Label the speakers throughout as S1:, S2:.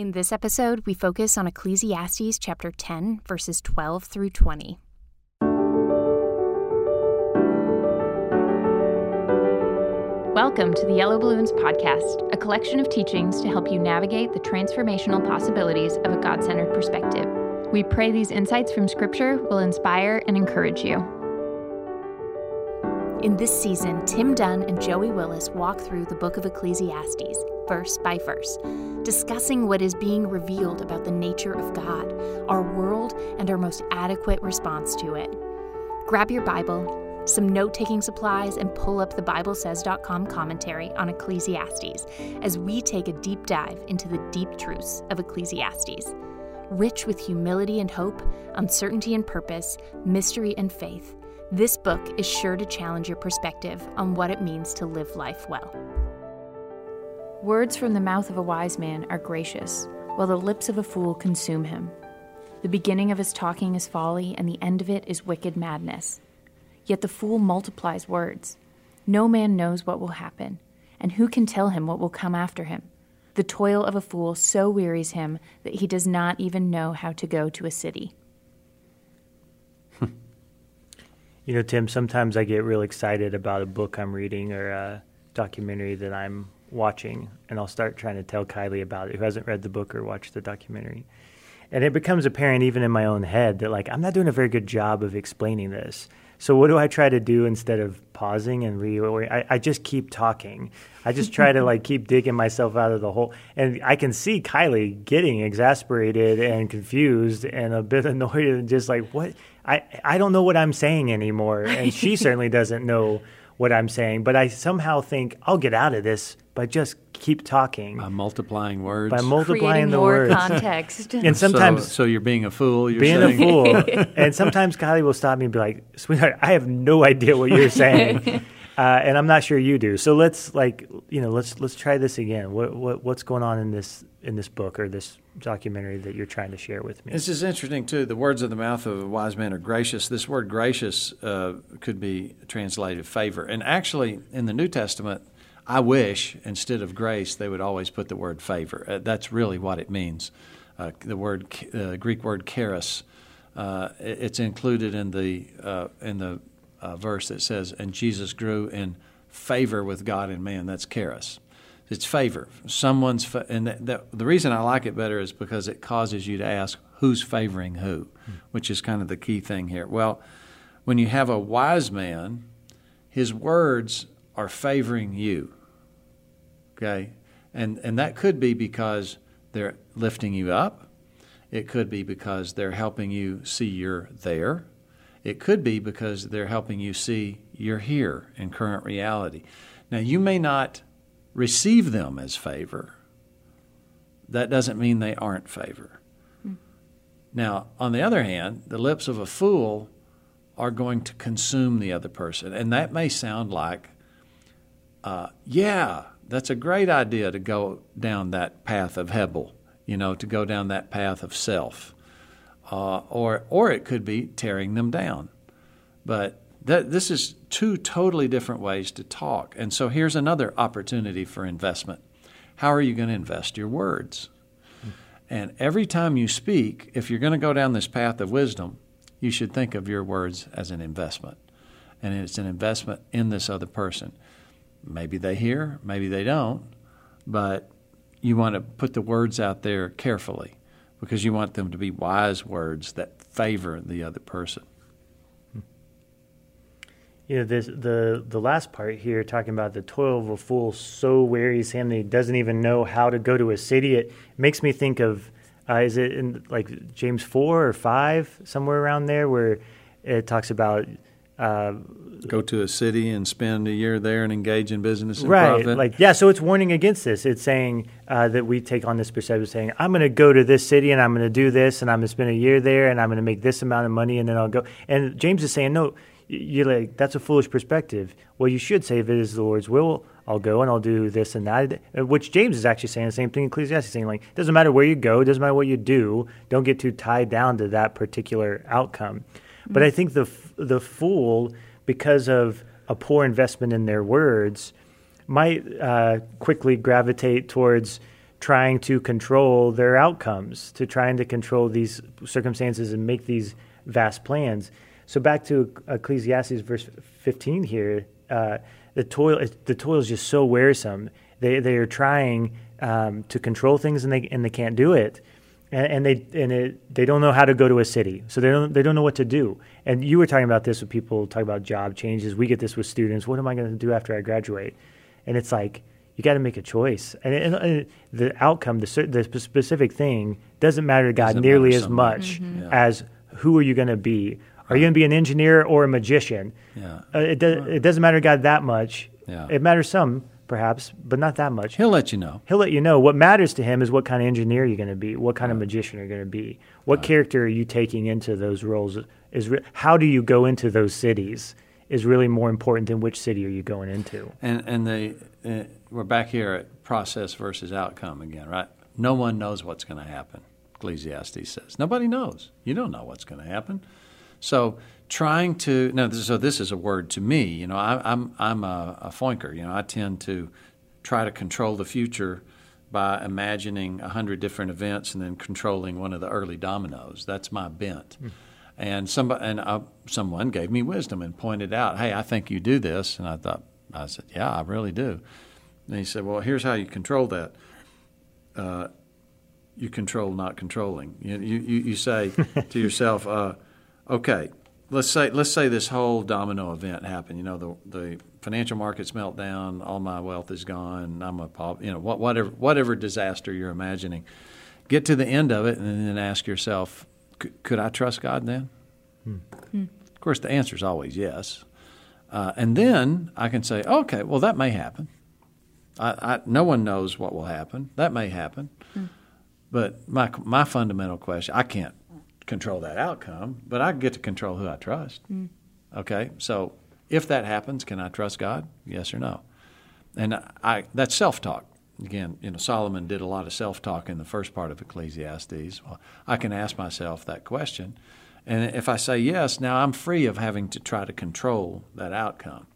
S1: In this episode, we focus on Ecclesiastes chapter 10, verses 12 through 20. Welcome to the Yellow Balloons Podcast, a collection of teachings to help you navigate the transformational possibilities of a God centered perspective. We pray these insights from Scripture will inspire and encourage you. In this season, Tim Dunn and Joey Willis walk through the book of Ecclesiastes, verse by verse, discussing what is being revealed about the nature of God, our world, and our most adequate response to it. Grab your Bible, some note taking supplies, and pull up the BibleSays.com commentary on Ecclesiastes as we take a deep dive into the deep truths of Ecclesiastes. Rich with humility and hope, uncertainty and purpose, mystery and faith, this book is sure to challenge your perspective on what it means to live life well. Words from the mouth of a wise man are gracious, while the lips of a fool consume him. The beginning of his talking is folly, and the end of it is wicked madness. Yet the fool multiplies words. No man knows what will happen, and who can tell him what will come after him? The toil of a fool so wearies him that he does not even know how to go to a city.
S2: You know, Tim, sometimes I get real excited about a book I'm reading or a documentary that I'm watching, and I'll start trying to tell Kylie about it, who hasn't read the book or watched the documentary. And it becomes apparent even in my own head that, like, I'm not doing a very good job of explaining this. So what do I try to do instead of pausing and re? I, I just keep talking. I just try to like keep digging myself out of the hole, and I can see Kylie getting exasperated and confused and a bit annoyed and just like what I I don't know what I'm saying anymore, and she certainly doesn't know what I'm saying. But I somehow think I'll get out of this by just keep talking
S3: by multiplying words,
S2: by multiplying
S4: Creating
S2: the
S4: more
S2: words.
S4: context.
S2: And sometimes
S3: so, so you're being a fool. You're
S2: being
S3: saying.
S2: a fool. and sometimes Kylie will stop me and be like, "Sweetheart, I have no idea what you're saying." Uh, and I'm not sure you do. So let's like you know let's let's try this again. What what what's going on in this in this book or this documentary that you're trying to share with me?
S3: This is interesting too. The words of the mouth of a wise man are gracious. This word gracious uh, could be translated favor. And actually, in the New Testament, I wish instead of grace they would always put the word favor. Uh, that's really what it means. Uh, the word uh, Greek word charis. Uh, it's included in the in the uh, verse that says, "And Jesus grew in favor with God and man." That's charis. It's favor. Someone's, fa- and that, that, the reason I like it better is because it causes you to ask who's favoring who, hmm. which is kind of the key thing here. Well, when you have a wise man, his words are favoring you. Okay, and and that could be because they're lifting you up. It could be because they're helping you see you're there. It could be because they're helping you see you're here in current reality. Now, you may not receive them as favor. That doesn't mean they aren't favor. Hmm. Now, on the other hand, the lips of a fool are going to consume the other person. And that may sound like, uh, yeah, that's a great idea to go down that path of Hebel, you know, to go down that path of self uh, or or it could be tearing them down. But that, this is two totally different ways to talk. And so here's another opportunity for investment. How are you going to invest your words? And every time you speak, if you're going to go down this path of wisdom, you should think of your words as an investment. And it's an investment in this other person. Maybe they hear, maybe they don't, but you want to put the words out there carefully because you want them to be wise words that favor the other person.
S2: You know, this, the the last part here, talking about the toil of a fool so wearies him that he doesn't even know how to go to a city. It makes me think of, uh, is it in like James four or five, somewhere around there, where it talks about uh,
S3: go to a city and spend a year there and engage in business and
S2: right
S3: profit.
S2: like yeah so it's warning against this it's saying uh, that we take on this perspective saying i'm going to go to this city and i'm going to do this and i'm going to spend a year there and i'm going to make this amount of money and then i'll go and james is saying no you're like that's a foolish perspective well you should say if it is the lord's will I'll go and I'll do this and that, uh, which James is actually saying the same thing. Ecclesiastes saying like, doesn't matter where you go, doesn't matter what you do, don't get too tied down to that particular outcome. But I think the the fool because of a poor investment in their words, might uh, quickly gravitate towards trying to control their outcomes, to trying to control these circumstances and make these vast plans. So back to Ecclesiastes verse 15 here, uh, the toil the toil is just so wearisome. They they are trying um, to control things and they and they can't do it, and, and they and it, they don't know how to go to a city, so they don't they don't know what to do. And you were talking about this with people talk about job changes. We get this with students. What am I going to do after I graduate? And it's like you got to make a choice, and, and, and, the outcome, the the specific thing, doesn't matter to God doesn't nearly as much mm-hmm. as who are you going to be. Are you going to be an engineer or a magician?
S3: Yeah.
S2: Uh, it, do, it doesn't matter to God that much.
S3: Yeah.
S2: It matters some, perhaps, but not that much.
S3: He'll let you know.
S2: He'll let you know. What matters to him is what kind of engineer you're going to be, what kind of magician you're going to be, what right. character are you taking into those roles. Is re- how do you go into those cities is really more important than which city are you going into.
S3: And and the uh, we're back here at process versus outcome again, right? No one knows what's going to happen. Ecclesiastes says nobody knows. You don't know what's going to happen. So trying to no, so this is a word to me. You know, I, am I'm, I'm a, a foinker. You know, I tend to try to control the future by imagining a hundred different events and then controlling one of the early dominoes. That's my bent. Mm. And somebody and uh, someone gave me wisdom and pointed out, "Hey, I think you do this." And I thought, I said, "Yeah, I really do." And he said, "Well, here's how you control that." Uh, you control not controlling. You you, you say to yourself, uh, "Okay, let's say let's say this whole domino event happened. You know, the the financial markets melt down, all my wealth is gone. I'm a you know whatever whatever disaster you're imagining. Get to the end of it, and then ask yourself, could I trust God then? Hmm. Hmm. Of course, the answer is always yes. Uh, and then I can say, okay, well, that may happen. I, I, no one knows what will happen. That may happen. Hmm. But my my fundamental question, I can't control that outcome, but I get to control who I trust. Mm. Okay, so if that happens, can I trust God? Yes or no? And I that's self talk. Again, you know, Solomon did a lot of self talk in the first part of Ecclesiastes. Well, I can ask myself that question. And if I say yes, now I'm free of having to try to control that outcome.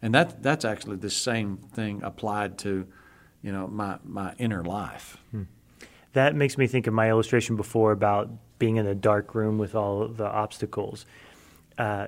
S3: And that that's actually the same thing applied to, you know, my, my inner life. Hmm.
S2: That makes me think of my illustration before about being in a dark room with all the obstacles. Uh,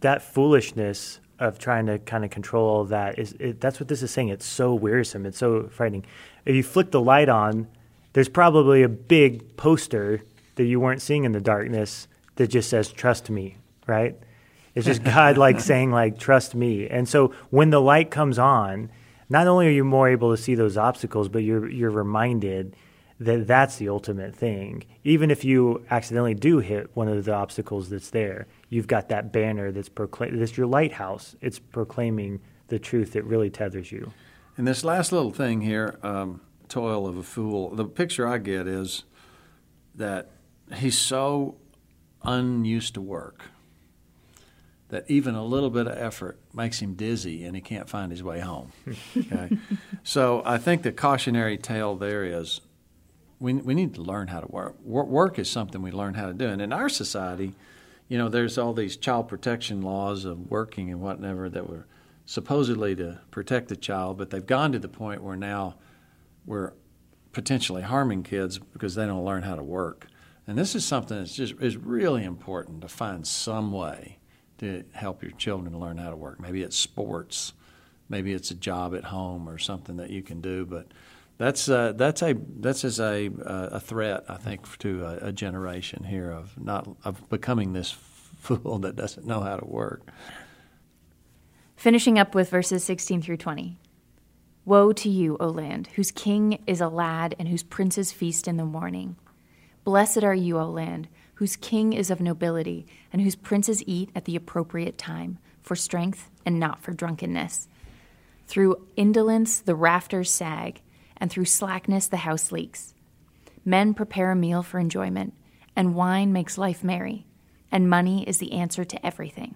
S2: that foolishness of trying to kind of control all that is it, that's what this is saying. It's so wearisome. It's so frightening. If you flick the light on, there's probably a big poster that you weren't seeing in the darkness that just says "Trust me," right? It's just God like saying like "Trust me." And so when the light comes on, not only are you more able to see those obstacles, but you're you're reminded that that's the ultimate thing. Even if you accidentally do hit one of the obstacles that's there, you've got that banner that's proclaim that's your lighthouse. It's proclaiming the truth that really tethers you.
S3: And this last little thing here, um, toil of a fool. The picture I get is that he's so unused to work that even a little bit of effort makes him dizzy and he can't find his way home. Okay? so I think the cautionary tale there is we, we need to learn how to work. Work is something we learn how to do. And in our society, you know, there's all these child protection laws of working and whatever that were supposedly to protect the child, but they've gone to the point where now we're potentially harming kids because they don't learn how to work. And this is something that's just is really important to find some way to help your children learn how to work. Maybe it's sports, maybe it's a job at home or something that you can do, but that's uh, that's a that's as a uh, a threat I think to a, a, generation here of not of becoming this fool that doesn't know how to work.
S1: Finishing up with verses 16 through 20. Woe to you, O land, whose king is a lad and whose princes feast in the morning. Blessed are you, O land, whose king is of nobility and whose princes eat at the appropriate time, for strength and not for drunkenness. Through indolence the rafters sag and through slackness the house leaks. Men prepare a meal for enjoyment, and wine makes life merry, and money is the answer to everything.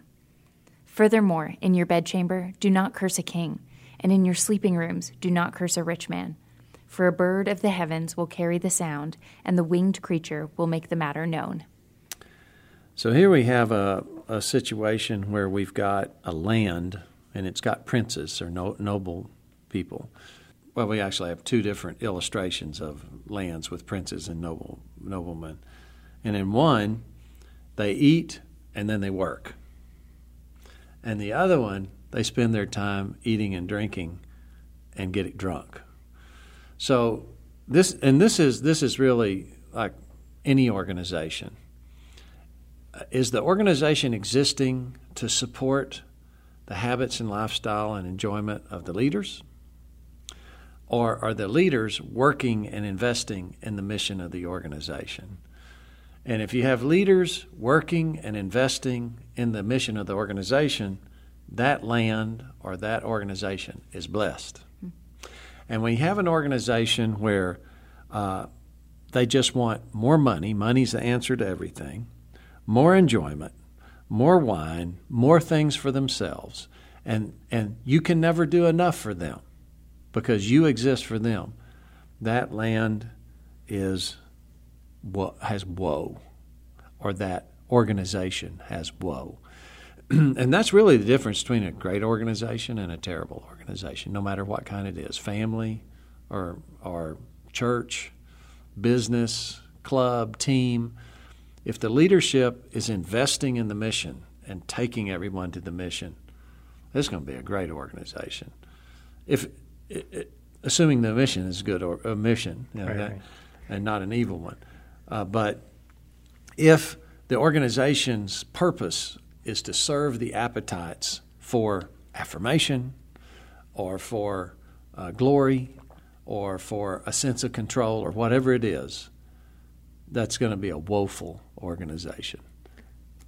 S1: Furthermore, in your bedchamber, do not curse a king, and in your sleeping rooms, do not curse a rich man. For a bird of the heavens will carry the sound, and the winged creature will make the matter known.
S3: So here we have a, a situation where we've got a land, and it's got princes or no, noble people well, we actually have two different illustrations of lands with princes and noble noblemen, and in one, they eat and then they work, and the other one, they spend their time eating and drinking, and getting drunk. So this and this is this is really like any organization. Uh, is the organization existing to support the habits and lifestyle and enjoyment of the leaders? Or are the leaders working and investing in the mission of the organization? And if you have leaders working and investing in the mission of the organization, that land or that organization is blessed. And when you have an organization where uh, they just want more money, money's the answer to everything, more enjoyment, more wine, more things for themselves, and, and you can never do enough for them because you exist for them. That land is has woe, or that organization has woe. and that's really the difference between a great organization and a terrible organization, no matter what kind it is family or, or church, business, club, team. If the leadership is investing in the mission and taking everyone to the mission, it's going to be a great organization. If it, it, assuming the mission is good or a mission, you know, right, that, right. and not an evil one, uh, but if the organization's purpose is to serve the appetites for affirmation or for uh, glory or for a sense of control or whatever it is, that's going to be a woeful organization.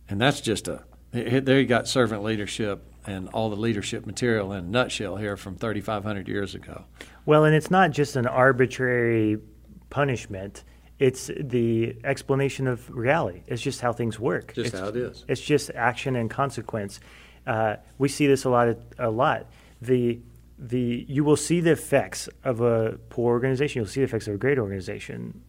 S3: And that's just a, there you got servant leadership and all the leadership material in a nutshell here from 3,500 years ago.
S2: Well, and it's not just an arbitrary punishment it's the explanation of reality. It's just how things work.
S3: Just
S2: it's,
S3: how it is.
S2: It's just action and consequence. Uh, we see this a lot. A lot. The the you will see the effects of a poor organization. You'll see the effects of a great organization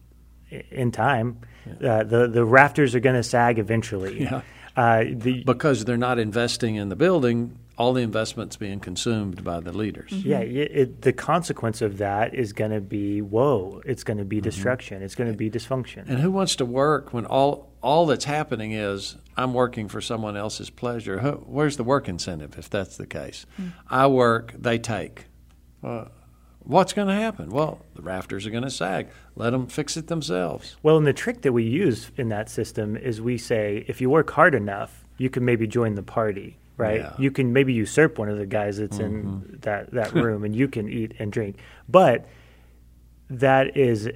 S2: in time. Yeah. Uh, the the rafters are going to sag eventually.
S3: Yeah. Uh, the, because they're not investing in the building, all the investments being consumed by the leaders.
S2: Mm-hmm. Yeah, it, it, the consequence of that is going to be woe. It's going to be mm-hmm. destruction. It's going to be dysfunction.
S3: And who wants to work when all all that's happening is I'm working for someone else's pleasure? Who, where's the work incentive if that's the case? Mm-hmm. I work, they take. Uh, what's going to happen? Well, the rafters are going to sag. Let them fix it themselves.
S2: Well, and the trick that we use in that system is we say if you work hard enough, you can maybe join the party right? Yeah. You can maybe usurp one of the guys that's mm-hmm. in that, that room and you can eat and drink. But that is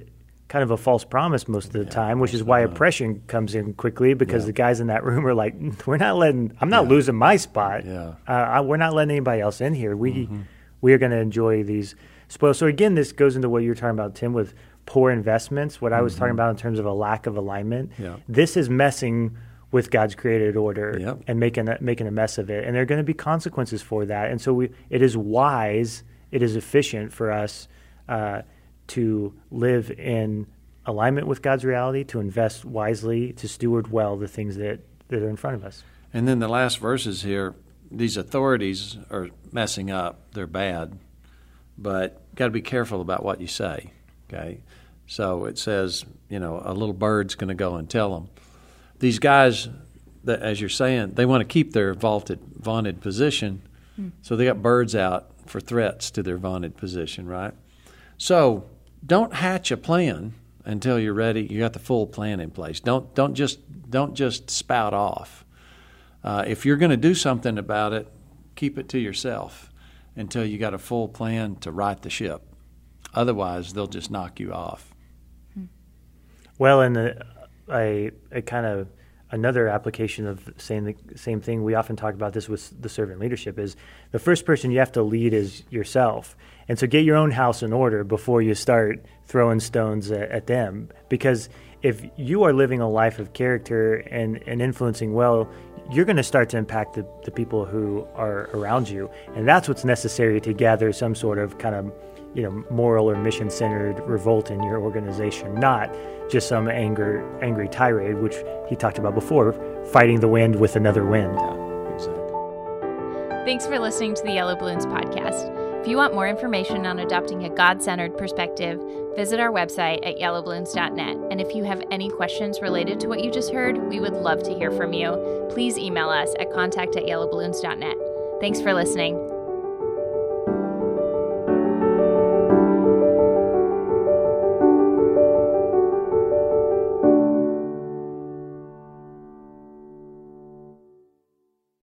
S2: kind of a false promise most of the yeah, time, which is why oppression comes in quickly because yeah. the guys in that room are like, we're not letting, I'm not losing my spot.
S3: Yeah.
S2: Uh, I, we're not letting anybody else in here. We, mm-hmm. we are going to enjoy these spoils. So again, this goes into what you were talking about, Tim, with poor investments, what. I was talking mm-hmm. about in terms of a lack of alignment. This is messing with God's created order
S3: yep.
S2: and making a, making a mess of it. And there are going to be consequences for that. And so we, it is wise, it is efficient for us uh, to live in alignment with God's reality, to invest wisely, to steward well the things that, that are in front of us.
S3: And then the last verses here, these authorities are messing up. They're bad, but got to be careful about what you say. Okay, so it says, you know, a little bird's going to go and tell them these guys, that, as you're saying, they want to keep their vaulted, vaunted position. Hmm. So they got birds out for threats to their vaunted position, right? So don't hatch a plan until you're ready. You got the full plan in place. Don't don't just don't just spout off. Uh, if you're going to do something about it, keep it to yourself until you got a full plan to right the ship. Otherwise, they'll just knock you off.
S2: Well, and a, a kind of another application of saying the same thing we often talk about this with the servant leadership is the first person you have to lead is yourself and so get your own house in order before you start throwing stones at, at them because if you are living a life of character and, and influencing well you're going to start to impact the, the people who are around you and that's what's necessary to gather some sort of kind of you know moral or mission centered revolt in your organization not just some anger, angry tirade, which he talked about before, fighting the wind with another wind.
S3: Yeah, exactly.
S1: Thanks for listening to the Yellow Balloons podcast. If you want more information on adopting a God centered perspective, visit our website at yellowballoons.net. And if you have any questions related to what you just heard, we would love to hear from you. Please email us at contact at yellowballoons.net. Thanks for listening.